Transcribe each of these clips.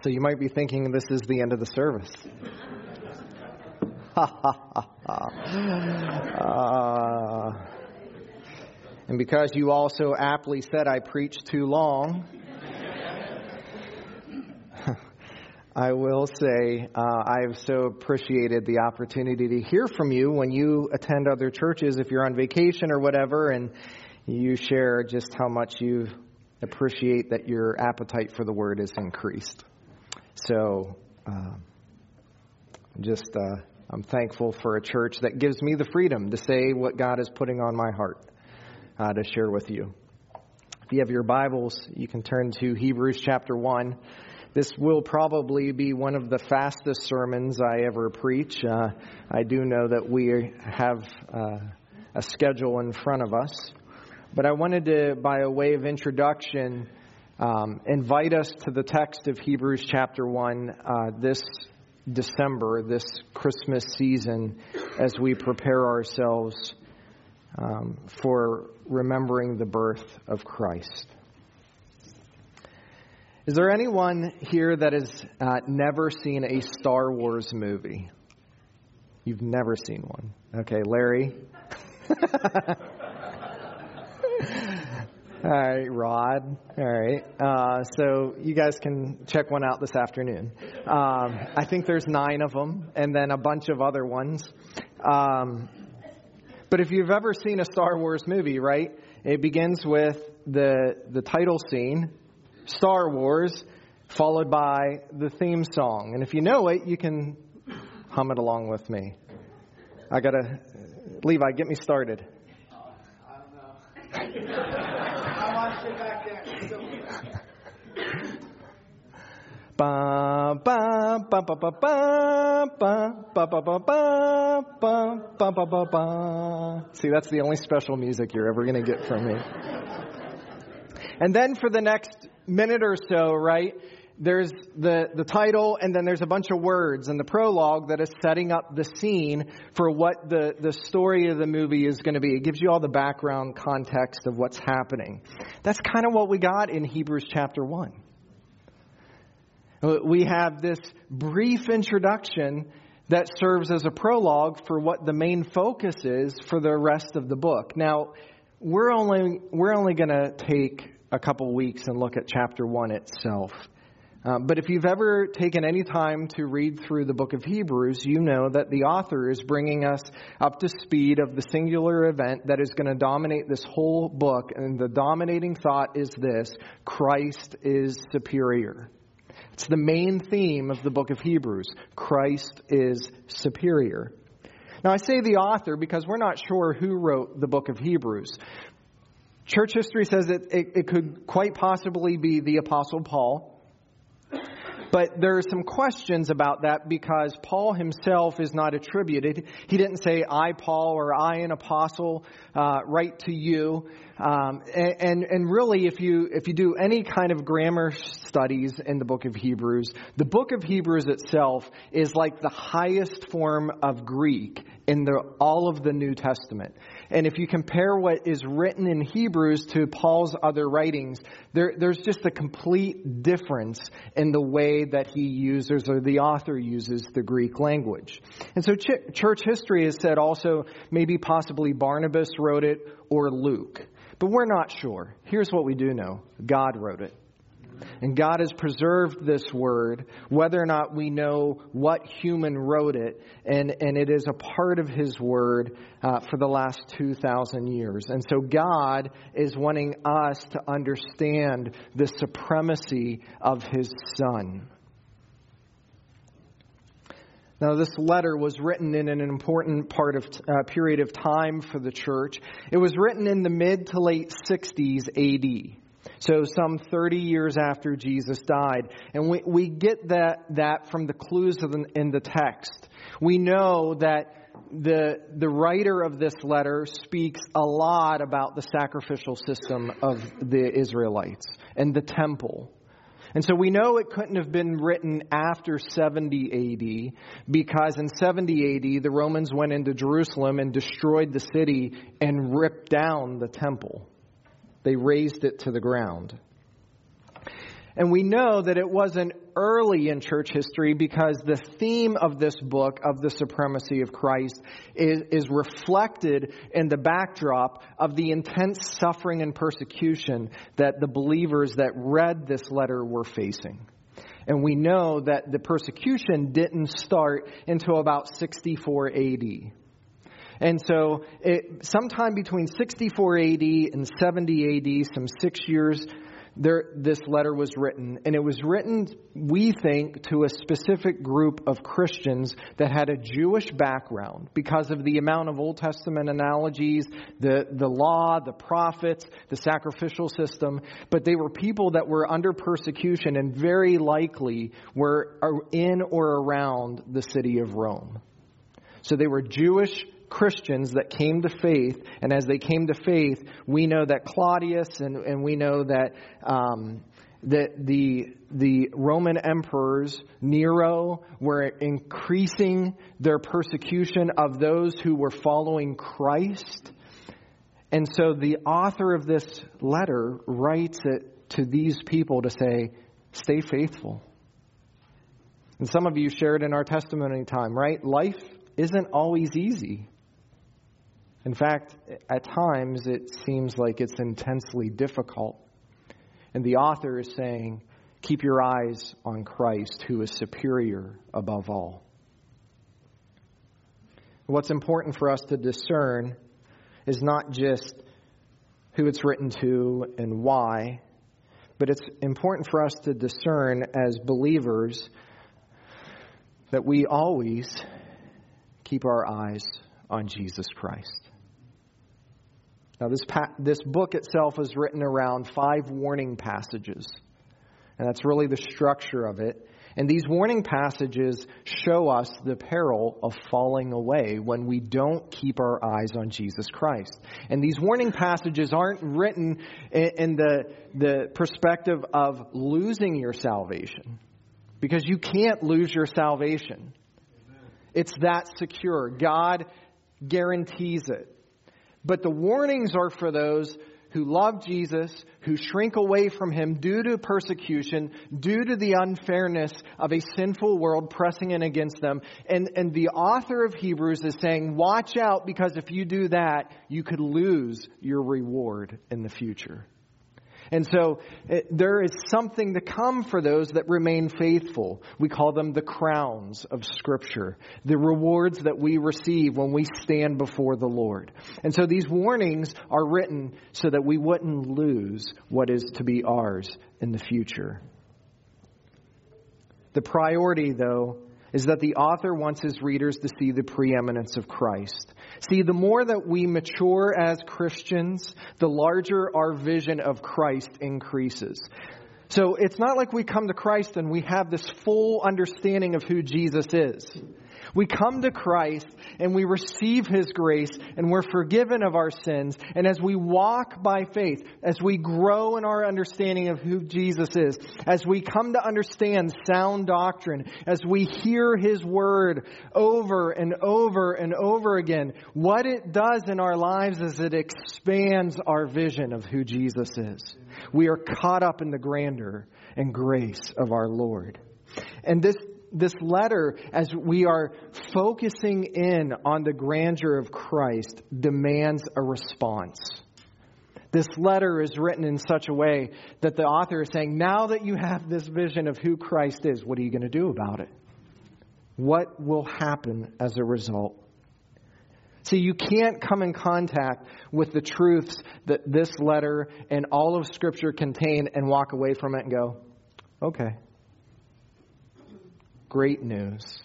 So you might be thinking this is the end of the service. uh, and because you also aptly said I preached too long, I will say uh, I've so appreciated the opportunity to hear from you when you attend other churches, if you're on vacation or whatever, and you share just how much you appreciate that your appetite for the word is increased. So, uh, just uh, I'm thankful for a church that gives me the freedom to say what God is putting on my heart uh, to share with you. If you have your Bibles, you can turn to Hebrews chapter 1. This will probably be one of the fastest sermons I ever preach. Uh, I do know that we have uh, a schedule in front of us. But I wanted to, by a way of introduction, um, invite us to the text of Hebrews chapter 1 uh, this December, this Christmas season, as we prepare ourselves um, for remembering the birth of Christ. Is there anyone here that has uh, never seen a Star Wars movie? You've never seen one. Okay, Larry. All right, Rod. All right. Uh, so you guys can check one out this afternoon. Um, I think there's nine of them, and then a bunch of other ones. Um, but if you've ever seen a Star Wars movie, right, it begins with the the title scene, Star Wars, followed by the theme song. And if you know it, you can hum it along with me. I gotta, Levi, get me started. Ba ba ba ba ba ba ba ba ba ba ba ba ba ba ba. See, that's the only special music you're ever going to get from me. And then for the next minute or so, right, there's the, the title and then there's a bunch of words and the prologue that is setting up the scene for what the, the story of the movie is going to be. It gives you all the background context of what's happening. That's kind of what we got in Hebrews chapter 1. We have this brief introduction that serves as a prologue for what the main focus is for the rest of the book. Now, we're only, we're only going to take a couple weeks and look at chapter 1 itself. Uh, but if you've ever taken any time to read through the book of Hebrews, you know that the author is bringing us up to speed of the singular event that is going to dominate this whole book. And the dominating thought is this Christ is superior. It's the main theme of the book of Hebrews. Christ is superior. Now, I say the author because we're not sure who wrote the book of Hebrews. Church history says that it, it could quite possibly be the Apostle Paul. But there are some questions about that because Paul himself is not attributed. He didn't say, I, Paul, or I, an apostle, uh, write to you. Um, and, and really, if you, if you do any kind of grammar studies in the book of Hebrews, the book of Hebrews itself is like the highest form of Greek in the, all of the New Testament. And if you compare what is written in Hebrews to Paul's other writings, there, there's just a complete difference in the way that he uses or the author uses the Greek language. And so ch- church history has said also maybe possibly Barnabas wrote it or Luke. But we're not sure. Here's what we do know God wrote it. And God has preserved this word, whether or not we know what human wrote it, and, and it is a part of His word uh, for the last 2,000 years. And so God is wanting us to understand the supremacy of His Son. Now, this letter was written in an important part of uh, period of time for the church. It was written in the mid to late 60s AD. So some 30 years after Jesus died. And we, we get that, that from the clues the, in the text. We know that the, the writer of this letter speaks a lot about the sacrificial system of the Israelites and the temple. And so we know it couldn't have been written after 70 AD because in 70 AD the Romans went into Jerusalem and destroyed the city and ripped down the temple. They razed it to the ground. And we know that it wasn't early in church history because the theme of this book, of the supremacy of Christ, is, is reflected in the backdrop of the intense suffering and persecution that the believers that read this letter were facing. And we know that the persecution didn't start until about 64 AD. And so, it, sometime between 64 AD and 70 AD, some six years there, this letter was written, and it was written, we think, to a specific group of Christians that had a Jewish background because of the amount of Old Testament analogies, the, the law, the prophets, the sacrificial system. But they were people that were under persecution and very likely were uh, in or around the city of Rome. So they were Jewish Christians that came to faith, and as they came to faith, we know that Claudius and, and we know that um, that the the Roman emperors Nero were increasing their persecution of those who were following Christ. And so the author of this letter writes it to these people to say, stay faithful. And some of you shared in our testimony time, right? Life isn't always easy. In fact, at times it seems like it's intensely difficult. And the author is saying, keep your eyes on Christ, who is superior above all. What's important for us to discern is not just who it's written to and why, but it's important for us to discern as believers that we always keep our eyes on Jesus Christ. Now, this, pa- this book itself is written around five warning passages, and that's really the structure of it. And these warning passages show us the peril of falling away when we don't keep our eyes on Jesus Christ. And these warning passages aren't written in the, the perspective of losing your salvation, because you can't lose your salvation. It's that secure. God guarantees it. But the warnings are for those who love Jesus, who shrink away from him due to persecution, due to the unfairness of a sinful world pressing in against them. And, and the author of Hebrews is saying, watch out because if you do that, you could lose your reward in the future. And so it, there is something to come for those that remain faithful. We call them the crowns of Scripture, the rewards that we receive when we stand before the Lord. And so these warnings are written so that we wouldn't lose what is to be ours in the future. The priority, though, is that the author wants his readers to see the preeminence of Christ. See, the more that we mature as Christians, the larger our vision of Christ increases. So it's not like we come to Christ and we have this full understanding of who Jesus is. We come to Christ and we receive His grace and we're forgiven of our sins. And as we walk by faith, as we grow in our understanding of who Jesus is, as we come to understand sound doctrine, as we hear His word over and over and over again, what it does in our lives is it expands our vision of who Jesus is. We are caught up in the grandeur and grace of our Lord. And this this letter, as we are focusing in on the grandeur of Christ, demands a response. This letter is written in such a way that the author is saying, now that you have this vision of who Christ is, what are you going to do about it? What will happen as a result? See, you can't come in contact with the truths that this letter and all of Scripture contain and walk away from it and go, okay, great news.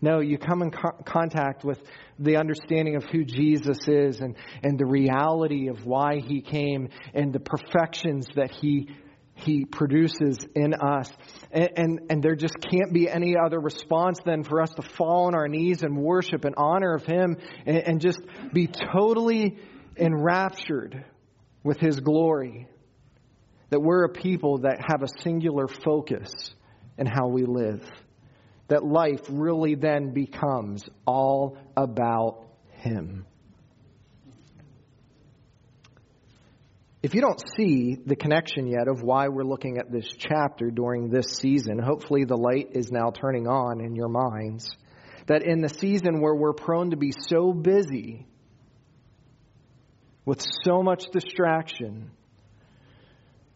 No, you come in co- contact with the understanding of who Jesus is and, and the reality of why he came and the perfections that he, he produces in us. And, and, and there just can't be any other response than for us to fall on our knees and worship and honor of him and, and just be totally enraptured with his glory. That we're a people that have a singular focus in how we live that life really then becomes all about Him. if you don't see the connection yet of why we're looking at this chapter during this season, hopefully the light is now turning on in your minds. That in the season where we're prone to be so busy with so much distraction,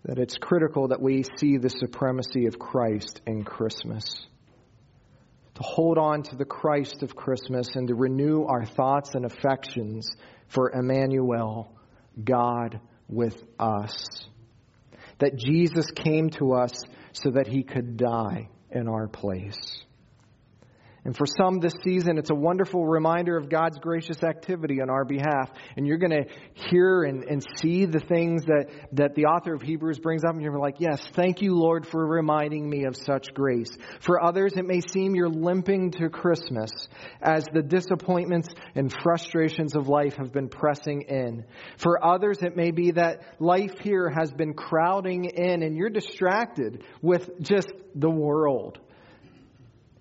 that it's critical that we see the supremacy of Christ in Christmas. To hold on to the Christ of Christmas and to renew our thoughts and affections for Emmanuel, God with us. That Jesus came to us so that he could die in our place. And for some this season, it's a wonderful reminder of God's gracious activity on our behalf. And you're going to hear and, and see the things that, that the author of Hebrews brings up, and you're like, yes, thank you, Lord, for reminding me of such grace. For others, it may seem you're limping to Christmas as the disappointments and frustrations of life have been pressing in. For others, it may be that life here has been crowding in, and you're distracted with just the world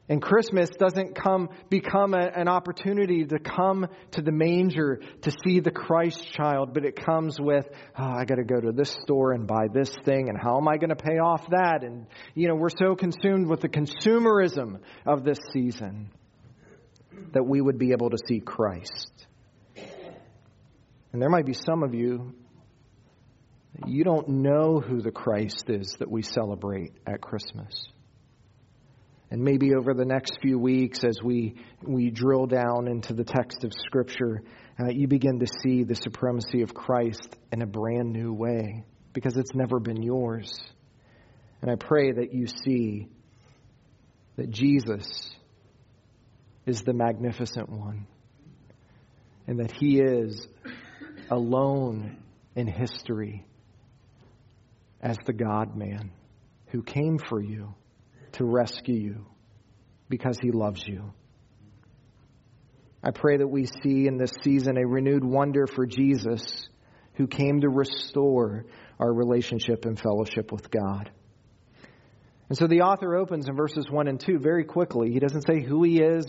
and Christmas doesn't come become a, an opportunity to come to the manger to see the Christ child, but it comes with, oh, I got to go to this store and buy this thing, and how am I going to pay off that? And you know, we're so consumed with the consumerism of this season that we would be able to see Christ. And there might be some of you you don't know who the Christ is that we celebrate at Christmas. And maybe over the next few weeks, as we, we drill down into the text of Scripture, uh, you begin to see the supremacy of Christ in a brand new way because it's never been yours. And I pray that you see that Jesus is the magnificent one and that he is alone in history as the God man who came for you to rescue you because he loves you. I pray that we see in this season a renewed wonder for Jesus who came to restore our relationship and fellowship with God. And so the author opens in verses 1 and 2 very quickly. He doesn't say who he is,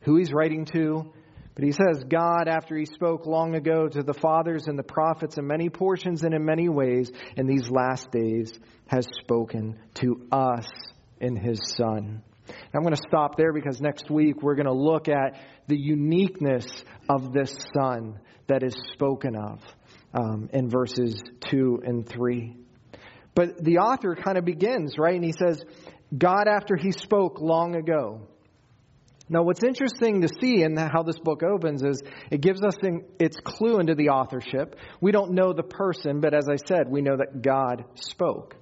who he's writing to, but he says, God, after he spoke long ago to the fathers and the prophets in many portions and in many ways, in these last days, has spoken to us in his Son. I'm going to stop there because next week we're going to look at the uniqueness of this Son that is spoken of um, in verses 2 and 3. But the author kind of begins, right? And he says, God after he spoke long ago. Now, what's interesting to see in how this book opens is it gives us its clue into the authorship. We don't know the person, but as I said, we know that God spoke.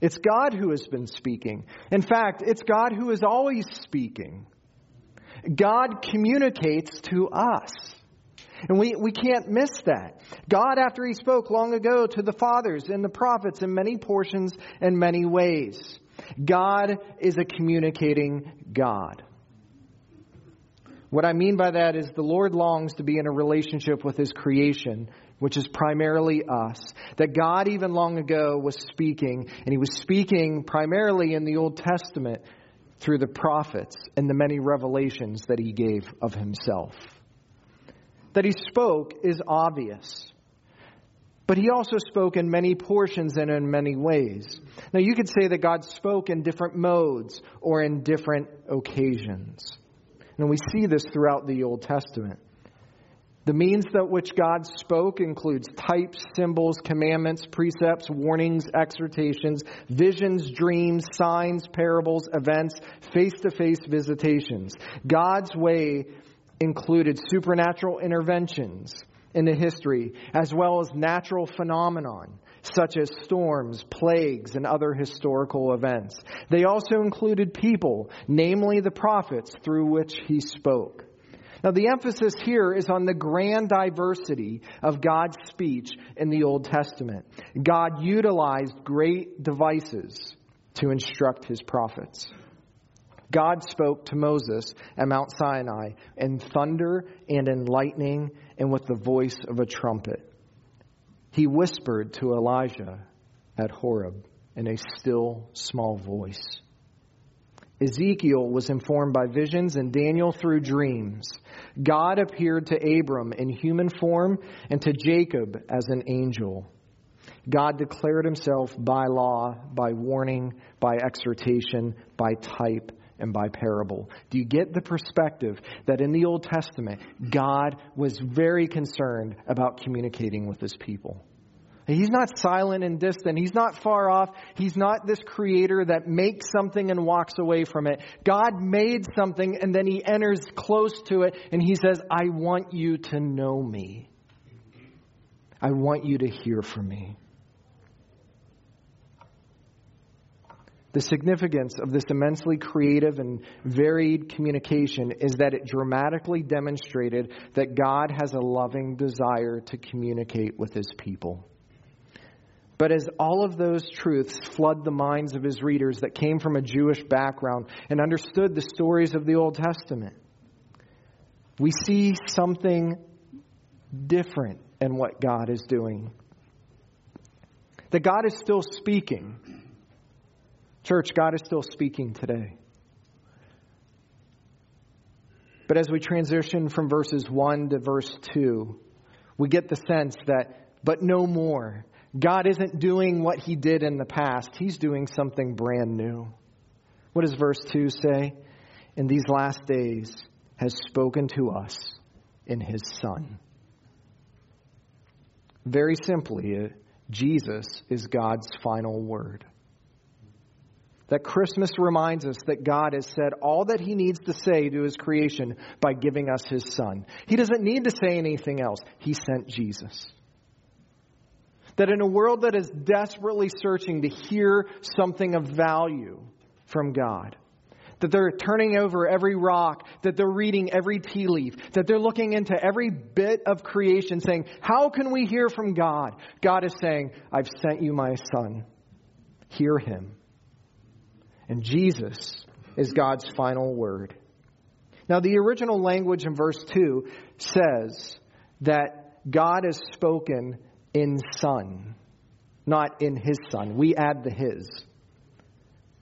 It's God who has been speaking. In fact, it's God who is always speaking. God communicates to us. And we, we can't miss that. God, after He spoke long ago to the fathers and the prophets in many portions and many ways, God is a communicating God. What I mean by that is the Lord longs to be in a relationship with His creation which is primarily us. That God, even long ago, was speaking, and He was speaking primarily in the Old Testament through the prophets and the many revelations that He gave of Himself. That He spoke is obvious. But he also spoke in many portions and in many ways. Now, you could say that God spoke in different modes or in different occasions. And we see this throughout the Old Testament. The means that which God spoke includes types, symbols, commandments, precepts, warnings, exhortations, visions, dreams, signs, parables, events, face to face visitations. God's way included supernatural interventions into history, as well as natural phenomenon, such as storms, plagues, and other historical events. They also included people, namely the prophets, through which he spoke. Now, the emphasis here is on the grand diversity of God's speech in the Old Testament. God utilized great devices to instruct his prophets. God spoke to Moses at Mount Sinai in thunder and in lightning and with the voice of a trumpet. He whispered to Elijah at Horeb in a still small voice. Ezekiel was informed by visions and Daniel through dreams. God appeared to Abram in human form and to Jacob as an angel. God declared himself by law, by warning, by exhortation, by type, and by parable. Do you get the perspective that in the Old Testament, God was very concerned about communicating with his people? He's not silent and distant. He's not far off. He's not this creator that makes something and walks away from it. God made something and then he enters close to it and he says, I want you to know me. I want you to hear from me. The significance of this immensely creative and varied communication is that it dramatically demonstrated that God has a loving desire to communicate with his people. But as all of those truths flood the minds of his readers that came from a Jewish background and understood the stories of the Old Testament, we see something different in what God is doing. That God is still speaking Church, God is still speaking today. But as we transition from verses 1 to verse 2, we get the sense that, but no more. God isn't doing what he did in the past, he's doing something brand new. What does verse 2 say? In these last days has spoken to us in his Son. Very simply, uh, Jesus is God's final word that Christmas reminds us that God has said all that he needs to say to his creation by giving us his son. He doesn't need to say anything else. He sent Jesus. That in a world that is desperately searching to hear something of value from God, that they're turning over every rock, that they're reading every tea leaf, that they're looking into every bit of creation saying, How can we hear from God? God is saying, I've sent you my son. Hear him. And Jesus is God's final word. Now, the original language in verse 2 says that God has spoken in Son, not in His Son. We add the His.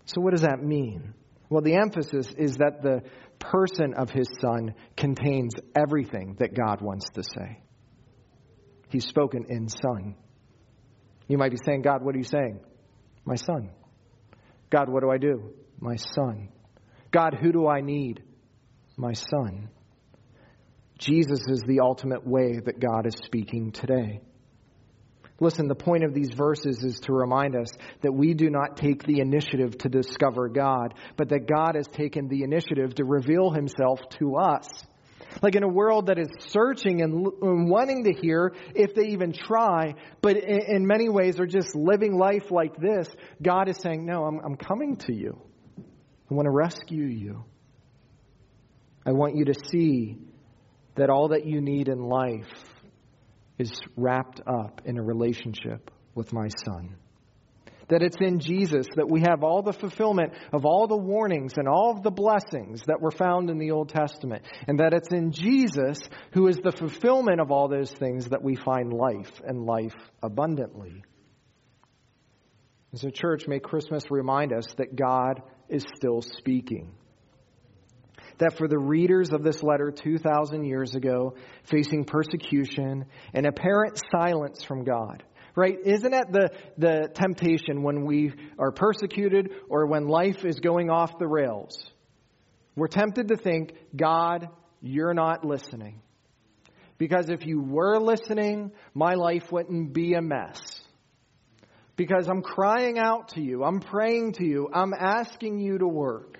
So, what does that mean? Well, the emphasis is that the person of His Son contains everything that God wants to say. He's spoken in Son. You might be saying, God, what are you saying? My Son. God, what do I do? My son. God, who do I need? My son. Jesus is the ultimate way that God is speaking today. Listen, the point of these verses is to remind us that we do not take the initiative to discover God, but that God has taken the initiative to reveal himself to us. Like in a world that is searching and, wanting to hear, if they even try, but in, many ways are just living life like this, God is saying, No, I'm, I'm coming to you. I want to rescue you. I want you to see that all that you need in life is wrapped up in a relationship with my Son that it's in Jesus that we have all the fulfillment of all the warnings and all of the blessings that were found in the Old Testament, and that it's in Jesus who is the fulfillment of all those things that we find life and life abundantly. As a church, may Christmas remind us that God is still speaking. That for the readers of this letter 2,000 years ago, facing persecution and apparent silence from God, right? Isn't that the, the temptation when we are persecuted or when life is going off the rails? We're tempted to think, God, you're not listening. Because if you were listening, my life wouldn't be a mess. Because I'm crying out to you, I'm praying to you, I'm asking you to work.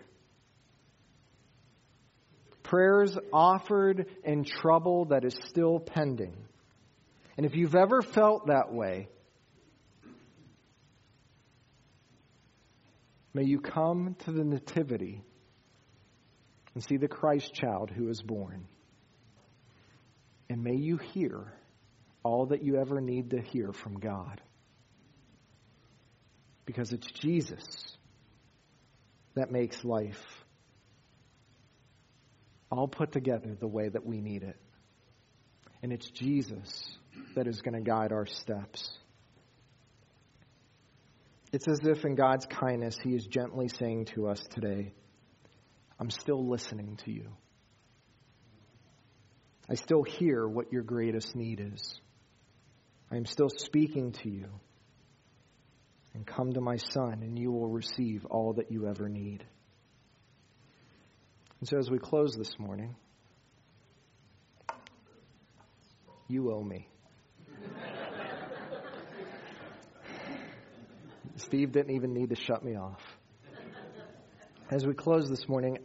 Prayers offered in trouble that is still pending. And if you've ever felt that way, may you come to the Nativity and see the Christ child who is born. And may you hear all that you ever need to hear from God. Because it's Jesus that makes life all put together the way that we need it. And it's Jesus that is going to guide our steps. It's as if, in God's kindness, He is gently saying to us today, I'm still listening to you. I still hear what your greatest need is. I am still speaking to you. and come to my Son, and you will receive all that you ever need. And so, as we close this morning, you owe me. Steve didn't even need to shut me off. As we close this morning,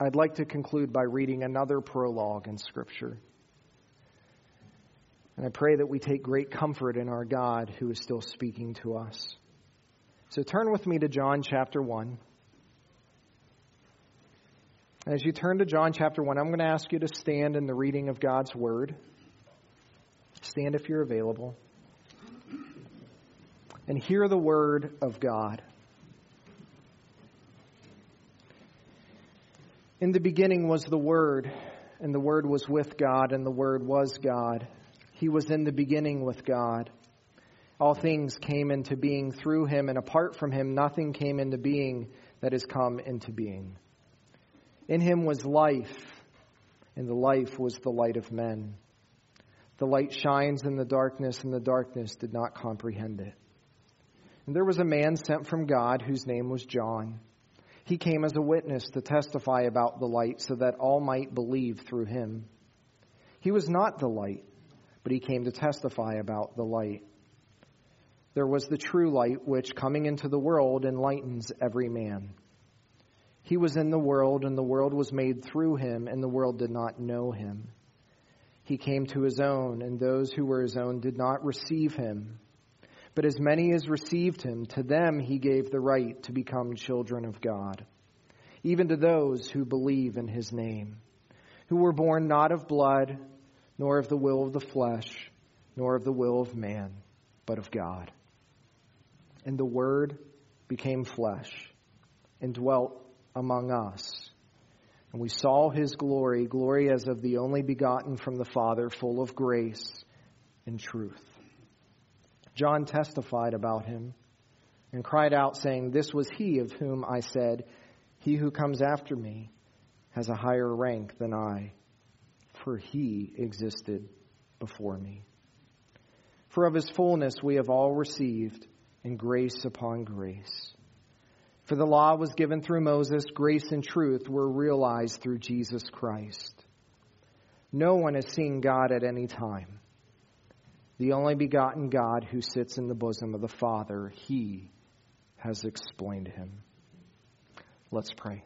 I'd like to conclude by reading another prologue in Scripture. And I pray that we take great comfort in our God who is still speaking to us. So turn with me to John chapter 1. As you turn to John chapter 1, I'm going to ask you to stand in the reading of God's Word. Stand if you're available. And hear the Word of God. In the beginning was the Word, and the Word was with God, and the Word was God. He was in the beginning with God. All things came into being through him, and apart from him, nothing came into being that has come into being. In him was life, and the life was the light of men. The light shines in the darkness, and the darkness did not comprehend it. And there was a man sent from God whose name was John. He came as a witness to testify about the light so that all might believe through him. He was not the light but he came to testify about the light. There was the true light, which, coming into the world, enlightens every man. He was in the world, and the world was made through him, and the world did not know him. He came to his own, and those who were his own did not receive him. But as many as received him, to them he gave the right to become children of God, even to those who believe in his name, who were born not of blood, nor of the will of the flesh, nor of the will of man, but of God. And the Word became flesh and dwelt among us. And we saw his glory, glory as of the only begotten from the Father, full of grace and truth. John testified about him and cried out, saying, This was he of whom I said, He who comes after me has a higher rank than I for he existed before me. For of his fullness we have all received, and grace upon grace. For the law was given through Moses, grace and truth were realized through Jesus Christ. No one has seen God at any time. The only begotten God who sits in the bosom of the Father, he has explained him. Let's pray.